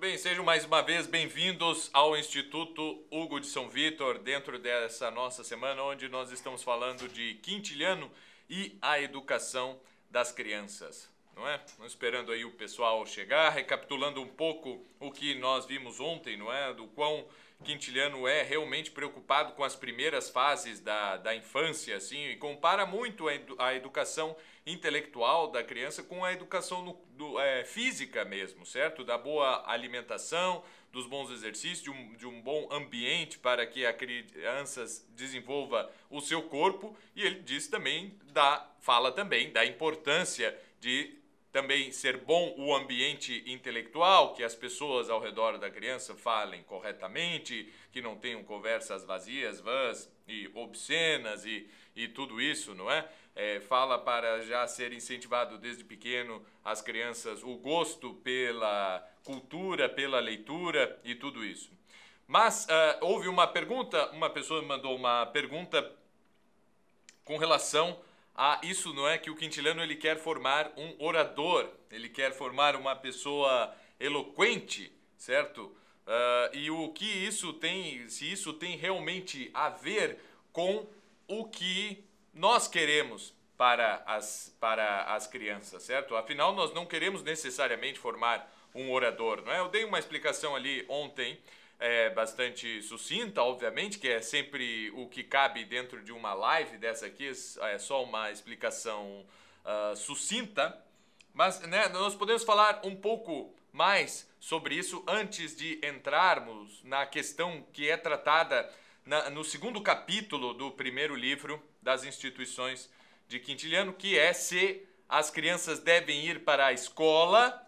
bem, sejam mais uma vez bem-vindos ao Instituto Hugo de São Vitor, dentro dessa nossa semana, onde nós estamos falando de Quintiliano e a educação das crianças. Não é? Estamos esperando aí o pessoal chegar, recapitulando um pouco o que nós vimos ontem, não é? Do quão Quintiliano é realmente preocupado com as primeiras fases da, da infância, assim, e compara muito a, edu a educação intelectual da criança com a educação no, do, é, física mesmo, certo? Da boa alimentação, dos bons exercícios, de um, de um bom ambiente para que a criança desenvolva o seu corpo, e ele diz também, da, fala também da importância de também ser bom o ambiente intelectual, que as pessoas ao redor da criança falem corretamente, que não tenham conversas vazias, vãs e obscenas e, e tudo isso, não é? é? Fala para já ser incentivado desde pequeno as crianças o gosto pela cultura, pela leitura e tudo isso. Mas uh, houve uma pergunta, uma pessoa mandou uma pergunta com relação ah, isso não é que o Quintiliano ele quer formar um orador, ele quer formar uma pessoa eloquente, certo? Uh, e o que isso tem, se isso tem realmente a ver com o que nós queremos para as, para as crianças, certo? Afinal, nós não queremos necessariamente formar um orador, não é? Eu dei uma explicação ali ontem é, bastante sucinta, obviamente, que é sempre o que cabe dentro de uma live dessa aqui, é só uma explicação uh, sucinta, mas né, nós podemos falar um pouco mais sobre isso antes de entrarmos na questão que é tratada na, no segundo capítulo do primeiro livro das instituições de Quintiliano, que é se as crianças devem ir para a escola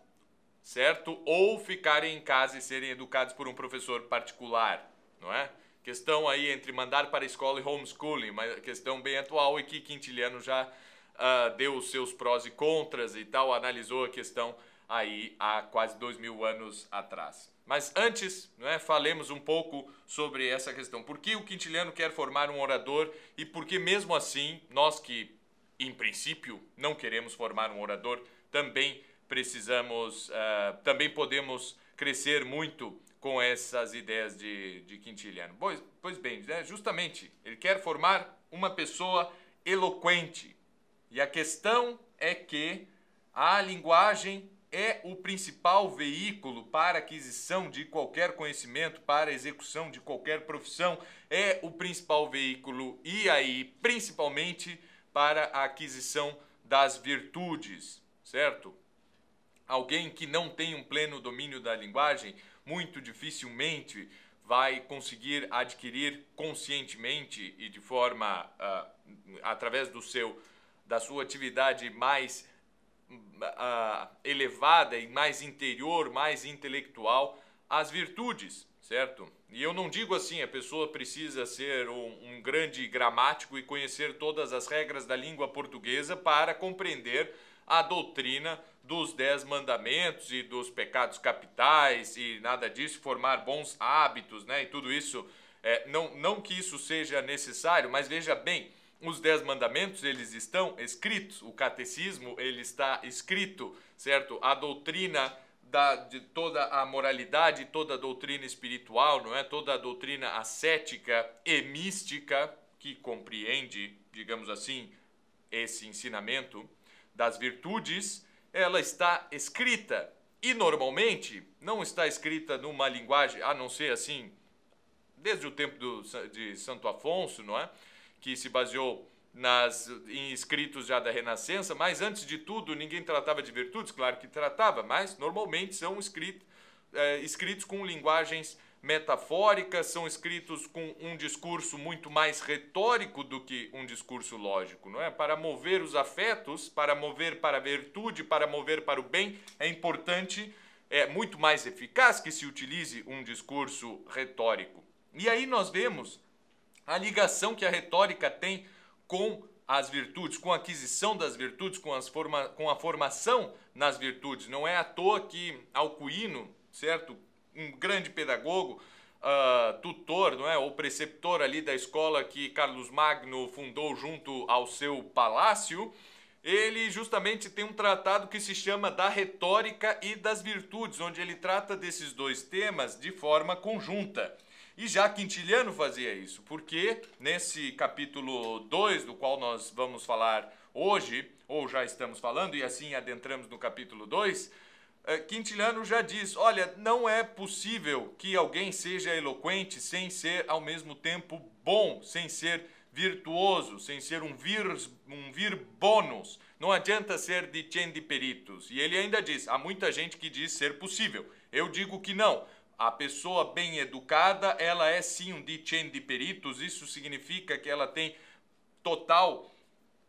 certo? Ou ficarem em casa e serem educados por um professor particular, não é? Questão aí entre mandar para a escola e homeschooling, uma questão bem atual e que Quintiliano já uh, deu os seus prós e contras e tal, analisou a questão aí há quase dois mil anos atrás. Mas antes, não é, falemos um pouco sobre essa questão. Por que o Quintiliano quer formar um orador e por que mesmo assim nós que, em princípio, não queremos formar um orador, também precisamos, uh, também podemos crescer muito com essas ideias de, de Quintiliano. Pois, pois bem, né, justamente, ele quer formar uma pessoa eloquente. E a questão é que a linguagem é o principal veículo para aquisição de qualquer conhecimento, para execução de qualquer profissão, é o principal veículo e aí, principalmente, para a aquisição das virtudes, certo? Alguém que não tem um pleno domínio da linguagem, muito dificilmente vai conseguir adquirir conscientemente e de forma uh, através do seu da sua atividade mais uh, elevada e mais interior, mais intelectual, as virtudes, certo? E eu não digo assim, a pessoa precisa ser um, um grande gramático e conhecer todas as regras da língua portuguesa para compreender a doutrina dos dez mandamentos e dos pecados capitais e nada disso, formar bons hábitos, né? E tudo isso, é, não, não que isso seja necessário, mas veja bem, os dez mandamentos eles estão escritos, o catecismo ele está escrito, certo? A doutrina da, de toda a moralidade, toda a doutrina espiritual, não é? Toda a doutrina ascética e mística que compreende, digamos assim, esse ensinamento das virtudes ela está escrita e normalmente não está escrita numa linguagem, a não ser assim, desde o tempo do, de Santo Afonso, não é? Que se baseou nas, em escritos já da Renascença, mas antes de tudo ninguém tratava de virtudes, claro que tratava, mas normalmente são escritos, é, escritos com linguagens metafóricas, são escritos com um discurso muito mais retórico do que um discurso lógico, não é? Para mover os afetos, para mover para a virtude, para mover para o bem, é importante, é muito mais eficaz que se utilize um discurso retórico. E aí nós vemos a ligação que a retórica tem com as virtudes, com a aquisição das virtudes, com, as forma, com a formação nas virtudes. Não é à toa que Alcuíno, certo? Um grande pedagogo, uh, tutor, não é, ou preceptor ali da escola que Carlos Magno fundou junto ao seu palácio, ele justamente tem um tratado que se chama da retórica e das virtudes, onde ele trata desses dois temas de forma conjunta. E já Quintiliano fazia isso, porque nesse capítulo 2, do qual nós vamos falar hoje, ou já estamos falando, e assim adentramos no capítulo 2, eh, Quintiliano já diz: olha, não é possível que alguém seja eloquente sem ser ao mesmo tempo bom, sem ser virtuoso, sem ser um vir, um vir. Não adianta ser de peritos. E ele ainda diz: há muita gente que diz ser possível. Eu digo que não. A pessoa bem educada, ela é sim um de peritos. Isso significa que ela tem total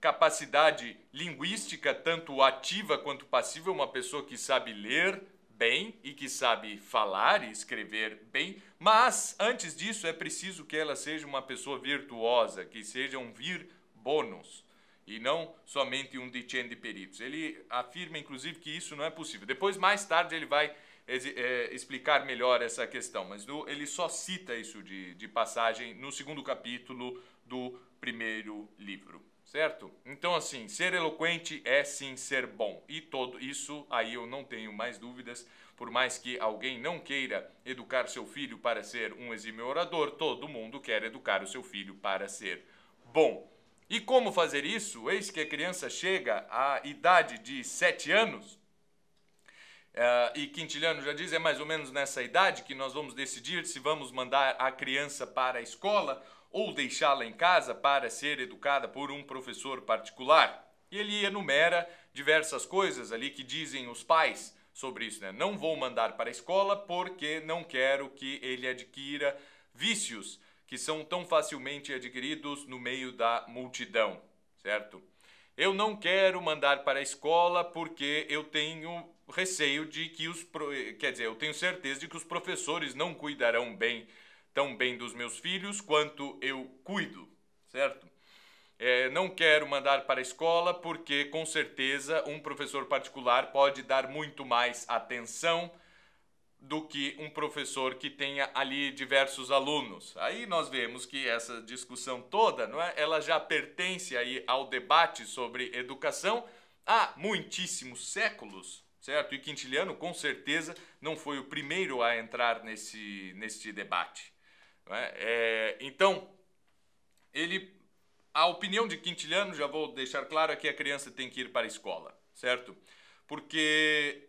capacidade linguística, tanto ativa quanto passiva, uma pessoa que sabe ler, bem e que sabe falar e escrever bem, mas antes disso é preciso que ela seja uma pessoa virtuosa, que seja um vir bônus e não somente um de peritos. Ele afirma inclusive que isso não é possível. Depois mais tarde ele vai é, explicar melhor essa questão, mas ele só cita isso de passagem no segundo capítulo do primeiro livro certo? Então, assim, ser eloquente é sim ser bom. E todo isso aí eu não tenho mais dúvidas. Por mais que alguém não queira educar seu filho para ser um exímio orador, todo mundo quer educar o seu filho para ser bom. E como fazer isso? Eis que a criança chega à idade de sete anos. Uh, e Quintiliano já diz, é mais ou menos nessa idade que nós vamos decidir se vamos mandar a criança para a escola ou deixá-la em casa para ser educada por um professor particular. E ele enumera diversas coisas ali que dizem os pais sobre isso. Né? Não vou mandar para a escola porque não quero que ele adquira vícios que são tão facilmente adquiridos no meio da multidão, certo? Eu não quero mandar para a escola porque eu tenho receio de que os. Quer dizer, eu tenho certeza de que os professores não cuidarão bem tão bem dos meus filhos quanto eu cuido, certo? É, não quero mandar para a escola porque, com certeza, um professor particular pode dar muito mais atenção do que um professor que tenha ali diversos alunos. Aí nós vemos que essa discussão toda, não é? Ela já pertence aí ao debate sobre educação há muitíssimos séculos, certo? E Quintiliano, com certeza, não foi o primeiro a entrar nesse, nesse debate. É? É, então, ele, a opinião de Quintiliano, já vou deixar claro, é que a criança tem que ir para a escola, certo? Porque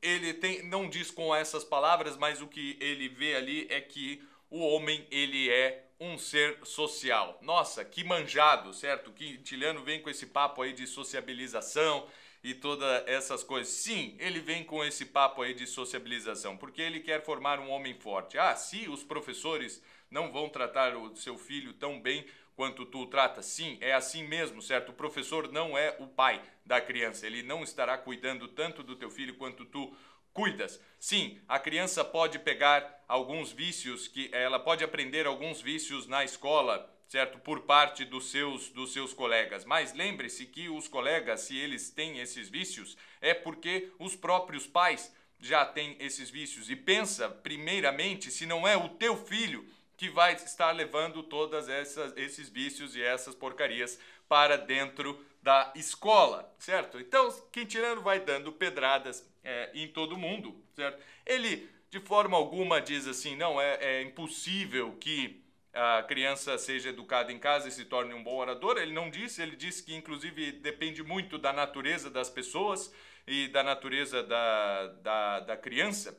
ele tem, não diz com essas palavras, mas o que ele vê ali é que o homem ele é um ser social. Nossa, que manjado, certo? Quintiliano vem com esse papo aí de sociabilização e todas essas coisas. Sim, ele vem com esse papo aí de sociabilização, porque ele quer formar um homem forte. Ah, se os professores não vão tratar o seu filho tão bem quanto tu o trata. Sim, é assim mesmo, certo? O professor não é o pai da criança. Ele não estará cuidando tanto do teu filho quanto tu cuidas. Sim, a criança pode pegar alguns vícios que ela pode aprender alguns vícios na escola, certo? Por parte dos seus dos seus colegas. Mas lembre-se que os colegas, se eles têm esses vícios, é porque os próprios pais já têm esses vícios. E pensa, primeiramente, se não é o teu filho que vai estar levando todas essas esses vícios e essas porcarias para dentro da escola, certo? Então, Quintiliano vai dando pedradas é, em todo mundo, certo? Ele, de forma alguma, diz assim, não, é, é impossível que a criança seja educada em casa e se torne um bom orador. Ele não disse, ele disse que, inclusive, depende muito da natureza das pessoas e da natureza da, da, da criança.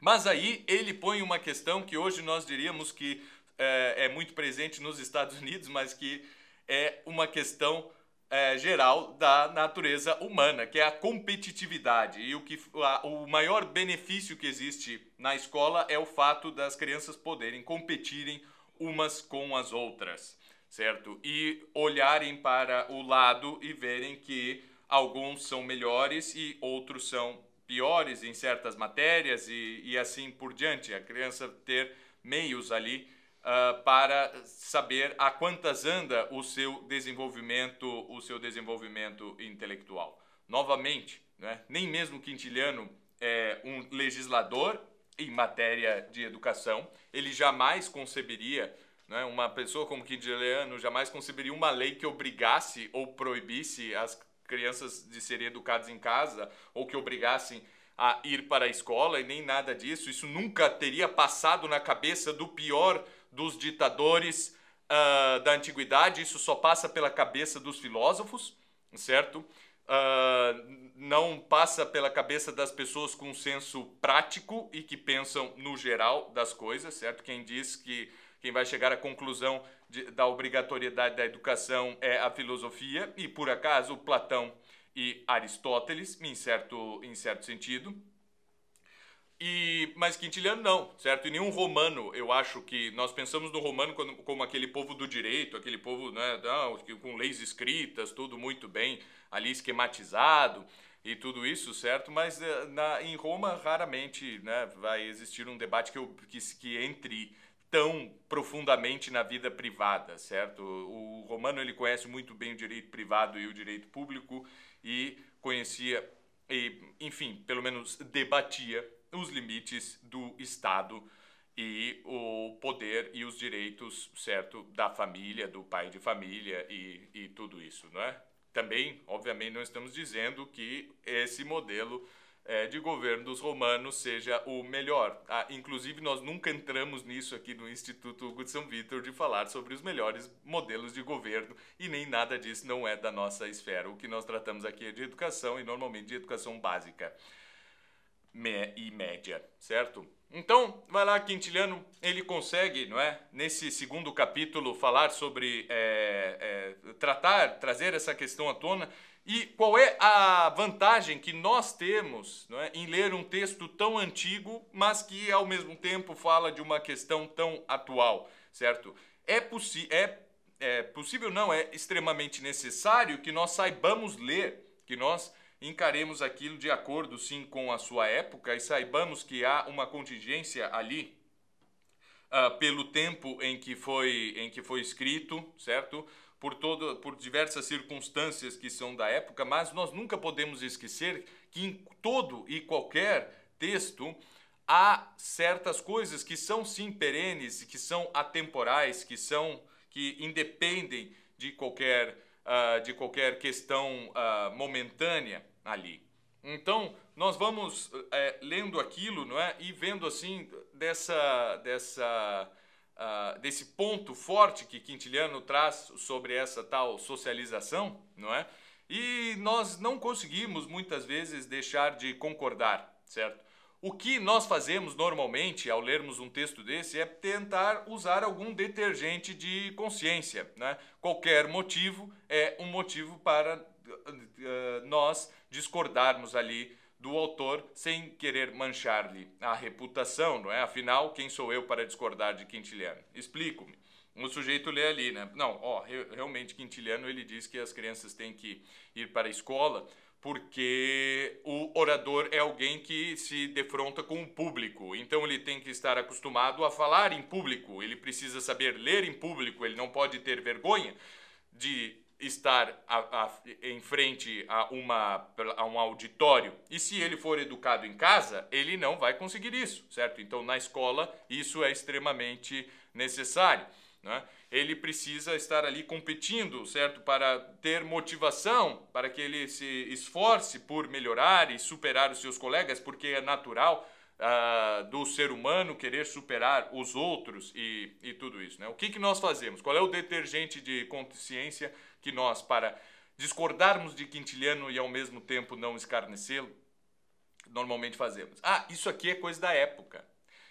Mas aí ele põe uma questão que hoje nós diríamos que é, é muito presente nos Estados Unidos, mas que é uma questão é, geral da natureza humana, que é a competitividade. E o, que, a, o maior benefício que existe na escola é o fato das crianças poderem competirem umas com as outras, certo? E olharem para o lado e verem que alguns são melhores e outros são piores em certas matérias e, e assim por diante. A criança ter meios ali uh, para saber a quantas anda o seu desenvolvimento, o seu desenvolvimento intelectual. Novamente, né, nem mesmo Quintiliano é um legislador em matéria de educação, ele jamais conceberia né, uma pessoa como Quintiliano jamais conceberia uma lei que obrigasse ou proibisse as crianças de serem educadas em casa ou que obrigassem a ir para a escola e nem nada disso. Isso nunca teria passado na cabeça do pior dos ditadores uh, da antiguidade. Isso só passa pela cabeça dos filósofos, certo? Uh, não passa pela cabeça das pessoas com senso prático e que pensam no geral das coisas, certo? Quem diz que quem vai chegar à conclusão de, da obrigatoriedade da educação é a filosofia, e por acaso Platão e Aristóteles, em certo, em certo sentido. E, mas Quintiliano não, certo? E nenhum romano, eu acho que nós pensamos no romano como, como aquele povo do direito, aquele povo né, com leis escritas, tudo muito bem ali esquematizado e tudo isso, certo? Mas eh, na, em Roma raramente né, vai existir um debate que, eu, que, que entre tão profundamente na vida privada, certo? O romano ele conhece muito bem o direito privado e o direito público e conhecia e, enfim, pelo menos debatia os limites do Estado e o poder e os direitos, certo, da família, do pai de família e, e tudo isso, não é? Também, obviamente, não estamos dizendo que esse modelo é, de governo dos romanos seja o melhor. Ah, inclusive, nós nunca entramos nisso aqui no Instituto Hugo de São Vitor de falar sobre os melhores modelos de governo e nem nada disso não é da nossa esfera. O que nós tratamos aqui é de educação e normalmente de educação básica e média, certo? Então, vai lá, Quintiliano, ele consegue, não é? Nesse segundo capítulo, falar sobre, é, é, tratar, trazer essa questão à tona e qual é a vantagem que nós temos é, em ler um texto tão antigo, mas que ao mesmo tempo fala de uma questão tão atual, certo? É, é, é possível, não, é extremamente necessário que nós saibamos ler, que nós encaremos aquilo de acordo sim com a sua época e saibamos que há uma contingência ali uh, pelo tempo em que foi em que foi escrito, certo? por, todo, por diversas circunstâncias que são da época, mas nós nunca podemos esquecer que em todo e qualquer texto há certas coisas que são sim perenes, que são atemporais, que são que independem de qualquer uh, de qualquer questão uh, momentânea ali. Então nós vamos uh, lendo aquilo, não é, e vendo assim dessa dessa uh, desse ponto forte que Quintiliano traz sobre essa tal socialização, não é? E nós não conseguimos muitas vezes deixar de concordar, certo? O que nós fazemos normalmente ao lermos um texto desse é tentar usar algum detergente de consciência. Né? Qualquer motivo é um motivo para uh, nós discordarmos ali do autor sem querer manchar-lhe a reputação, não é? Afinal, quem sou eu para discordar de Quintiliano? Explico-me. O sujeito lê ali, né? Não, ó, realmente Quintiliano ele diz que as crianças têm que ir para a escola porque o orador é alguém que se defronta com o público. Então ele tem que estar acostumado a falar em público, ele precisa saber ler em público, ele não pode ter vergonha de estar a, a, em frente a, uma, a um auditório. E se ele for educado em casa, ele não vai conseguir isso, certo? Então, na escola, isso é extremamente necessário. Né? Ele precisa estar ali competindo, certo? Para ter motivação, para que ele se esforce por melhorar e superar os seus colegas, porque é natural uh, do ser humano querer superar os outros e, e tudo isso. Né? O que, que nós fazemos? Qual é o detergente de consciência que nós, para discordarmos de Quintiliano e ao mesmo tempo não escarnecê-lo, normalmente fazemos? Ah, isso aqui é coisa da época.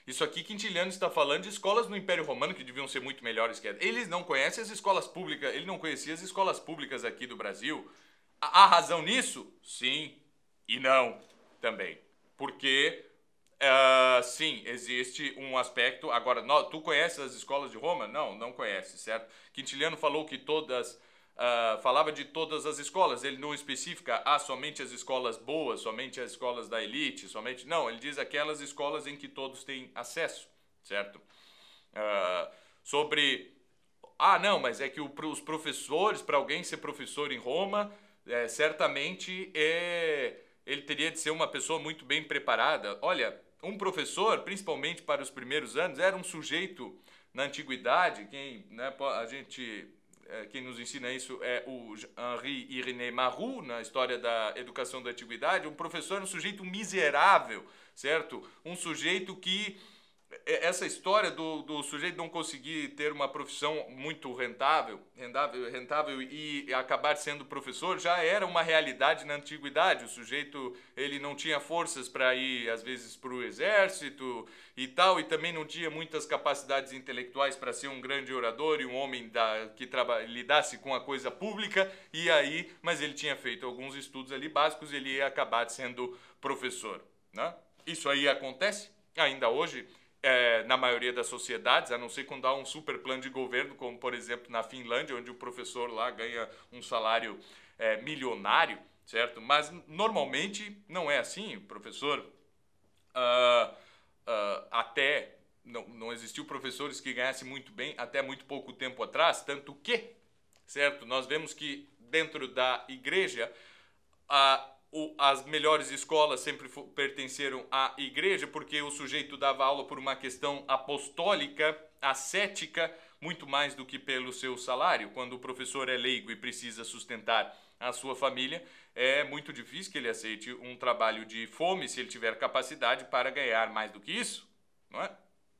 Isso aqui, Quintiliano está falando de escolas no Império Romano que deviam ser muito melhores que eles não conhecem as escolas públicas, ele não conhecia as escolas públicas aqui do Brasil. Há razão nisso? Sim e não também. Porque Uh, sim, existe um aspecto. Agora, tu conheces as escolas de Roma? Não, não conhece, certo? Quintiliano falou que todas. Uh, falava de todas as escolas, ele não especifica ah, somente as escolas boas, somente as escolas da elite, somente. Não, ele diz aquelas escolas em que todos têm acesso, certo? Uh, sobre. Ah, não, mas é que o, os professores, para alguém ser professor em Roma, é, certamente é, ele teria de ser uma pessoa muito bem preparada. Olha, um professor, principalmente para os primeiros anos, era um sujeito na antiguidade, quem né, a gente quem nos ensina isso é o Henri Irénée Marrou, na história da educação da antiguidade. Um professor é um sujeito miserável, certo? Um sujeito que é, essa história do, do sujeito não conseguir ter uma profissão muito rentável, rentável, rentável e acabar sendo professor já era uma realidade na antiguidade. O sujeito ele não tinha forças para ir às vezes para o exército e tal, e também não tinha muitas capacidades intelectuais para ser um grande orador e um homem da, que lidasse com a coisa pública. E aí, mas ele tinha feito alguns estudos ali básicos, ele ia acabar sendo professor. Né? Isso aí acontece ainda hoje é, na maioria das sociedades, a não ser quando há um super plano de governo, como por exemplo na Finlândia, onde o professor lá ganha um salário é, milionário, certo? Mas normalmente não é assim. O professor, uh, uh, até não, não existiu professores que ganhassem muito bem até muito pouco tempo atrás, tanto que, certo? Nós vemos que dentro da igreja a as melhores escolas sempre pertenceram à igreja, porque o sujeito dava aula por uma questão apostólica, ascética, muito mais do que pelo seu salário. Quando o professor é leigo e precisa sustentar a sua família, é muito difícil que ele aceite um trabalho de fome se ele tiver capacidade para ganhar mais do que isso, não é?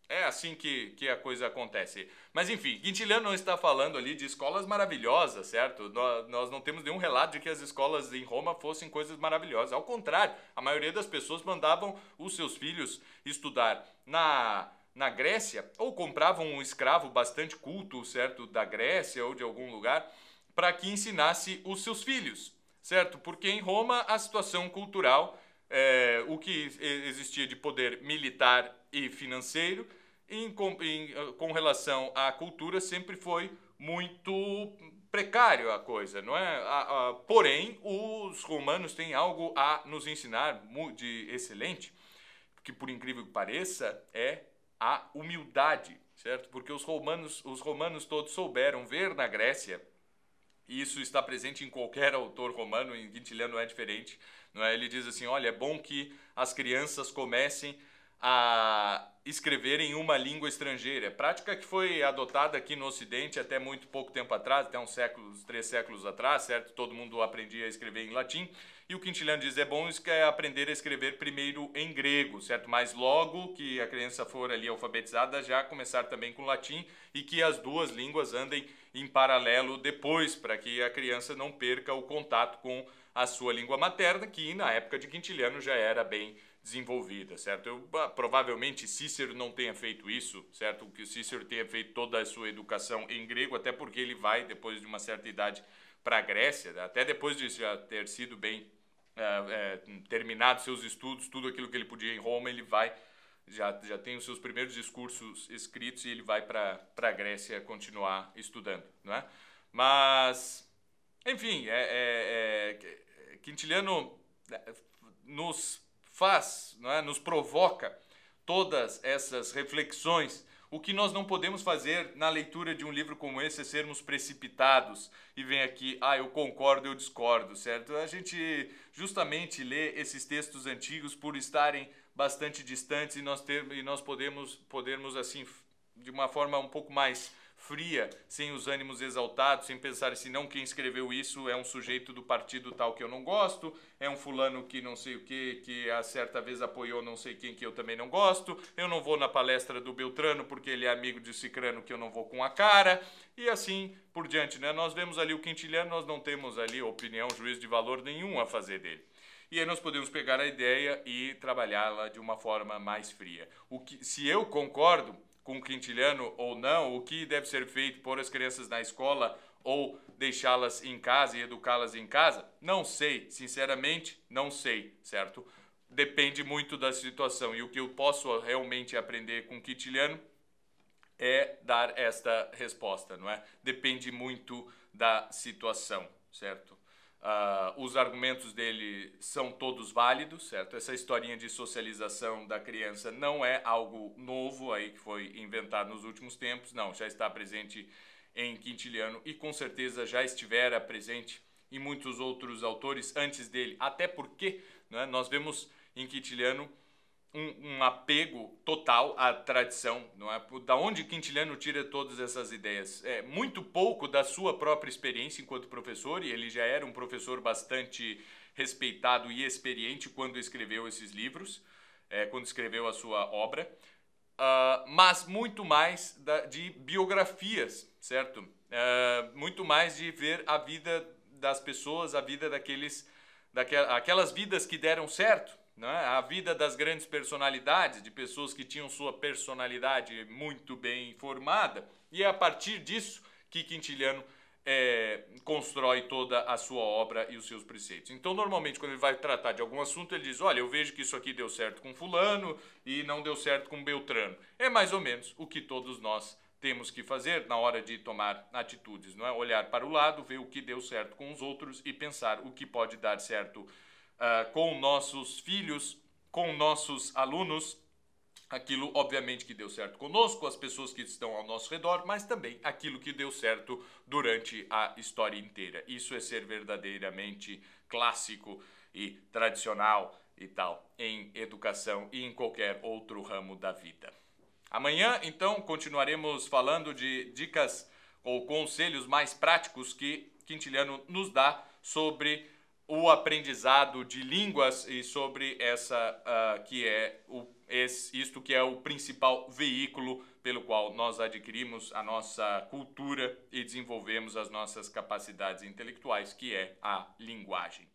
É assim que, que a coisa acontece. Mas enfim, Quintiliano não está falando ali de escolas maravilhosas, certo? Nós, nós não temos nenhum relato de que as escolas em Roma fossem coisas maravilhosas. Ao contrário, a maioria das pessoas mandavam os seus filhos estudar na, na Grécia ou compravam um escravo bastante culto, certo? Da Grécia ou de algum lugar, para que ensinasse os seus filhos, certo? Porque em Roma a situação cultural é, o que existia de poder militar e financeiro em, em, ah, com relação à cultura sempre foi muito precário a coisa, não é? A, a, porém, os romanos têm algo a nos ensinar de excelente, que por incrível que pareça é a humildade, certo? Porque os romanos, os romanos todos souberam ver na Grécia, e isso está presente em qualquer autor romano, em Quintiliano é diferente, não é? Ele diz assim, olha, é bom que as crianças comecem a escrever em uma língua estrangeira. Prática que foi adotada aqui no Ocidente até muito pouco tempo atrás, até uns séculos, três séculos atrás, certo? Todo mundo aprendia a escrever em latim. E o Quintiliano diz é bom é aprender a escrever primeiro em grego, certo? Mas logo que a criança for ali alfabetizada, já começar também com latim e que as duas línguas andem em paralelo depois, para que a criança não perca o contato com a sua língua materna, que na época de Quintiliano já era bem desenvolvida, certo? Eu, provavelmente Cícero não tenha feito isso, certo? Que Cícero tenha feito toda a sua educação em grego, até porque ele vai, depois de uma certa idade, para a Grécia, né? até depois de já ter sido bem é, é, terminado seus estudos, tudo aquilo que ele podia em Roma, ele vai, já, já tem os seus primeiros discursos escritos e ele vai para a Grécia continuar estudando, não é? Mas, enfim, é, é, é Quintiliano né, nos faz, não é? nos provoca todas essas reflexões. O que nós não podemos fazer na leitura de um livro como esse é sermos precipitados e vem aqui, ah, eu concordo, eu discordo, certo? A gente justamente lê esses textos antigos por estarem bastante distantes e nós, ter, e nós podemos, podermos, assim, de uma forma um pouco mais fria, sem os ânimos exaltados, sem pensar assim, não, quem escreveu isso é um sujeito do partido tal que eu não gosto, é um fulano que não sei o que, que a certa vez apoiou não sei quem que eu também não gosto, eu não vou na palestra do Beltrano porque ele é amigo de Cicrano que eu não vou com a cara, e assim por diante, né? Nós vemos ali o Quintiliano, nós não temos ali opinião, juízo de valor nenhum a fazer dele. E aí nós podemos pegar a ideia e trabalhá-la de uma forma mais fria. O que, se eu concordo, com quintiliano ou não, o que deve ser feito por as crianças na escola ou deixá-las em casa e educá-las em casa? Não sei, sinceramente, não sei, certo? Depende muito da situação. E o que eu posso realmente aprender com quintiliano é dar esta resposta, não é? Depende muito da situação, certo? Uh, os argumentos dele são todos válidos, certo? Essa historinha de socialização da criança não é algo novo aí que foi inventado nos últimos tempos, não, já está presente em Quintiliano e com certeza já estivera presente em muitos outros autores antes dele, até porque né, nós vemos em Quintiliano um, um, apego total à tradição, não é? Da onde Quintiliano tira todas essas ideias? É muito pouco da sua própria experiência enquanto professor, e ele já era um professor bastante respeitado e experiente quando escreveu esses livros, é, quando escreveu a sua obra, uh, mas muito mais da, de biografias, certo? Uh, muito mais de ver a vida das pessoas, a vida daqueles, daquelas vidas que deram certo, né? a vida das grandes personalidades, de pessoas que tinham sua personalidade muito bem formada, e é a partir disso que Quintiliano é, constrói toda a sua obra e os seus preceitos. Então, normalmente, quando ele vai tratar de algum assunto, ele diz: Olha, eu vejo que isso aqui deu certo com Fulano e não deu certo com Beltrano. É mais ou menos o que todos nós temos que fazer na hora de tomar atitudes, não é? Olhar para o lado, ver o que deu certo com os outros e pensar o que pode dar certo uh, com nossos filhos, com nossos alunos, aquilo obviamente que deu certo conosco, as pessoas que estão ao nosso redor, mas também aquilo que deu certo durante a história inteira. Isso é ser verdadeiramente clássico e tradicional e tal em educação e em qualquer outro ramo da vida. Amanhã, então, continuaremos falando de dicas ou conselhos mais práticos que Quintiliano nos dá sobre o aprendizado de línguas e sobre essa uh, que é o esse, isto que é o principal veículo pelo qual nós adquirimos a nossa cultura e desenvolvemos as nossas capacidades intelectuais, que é a linguagem.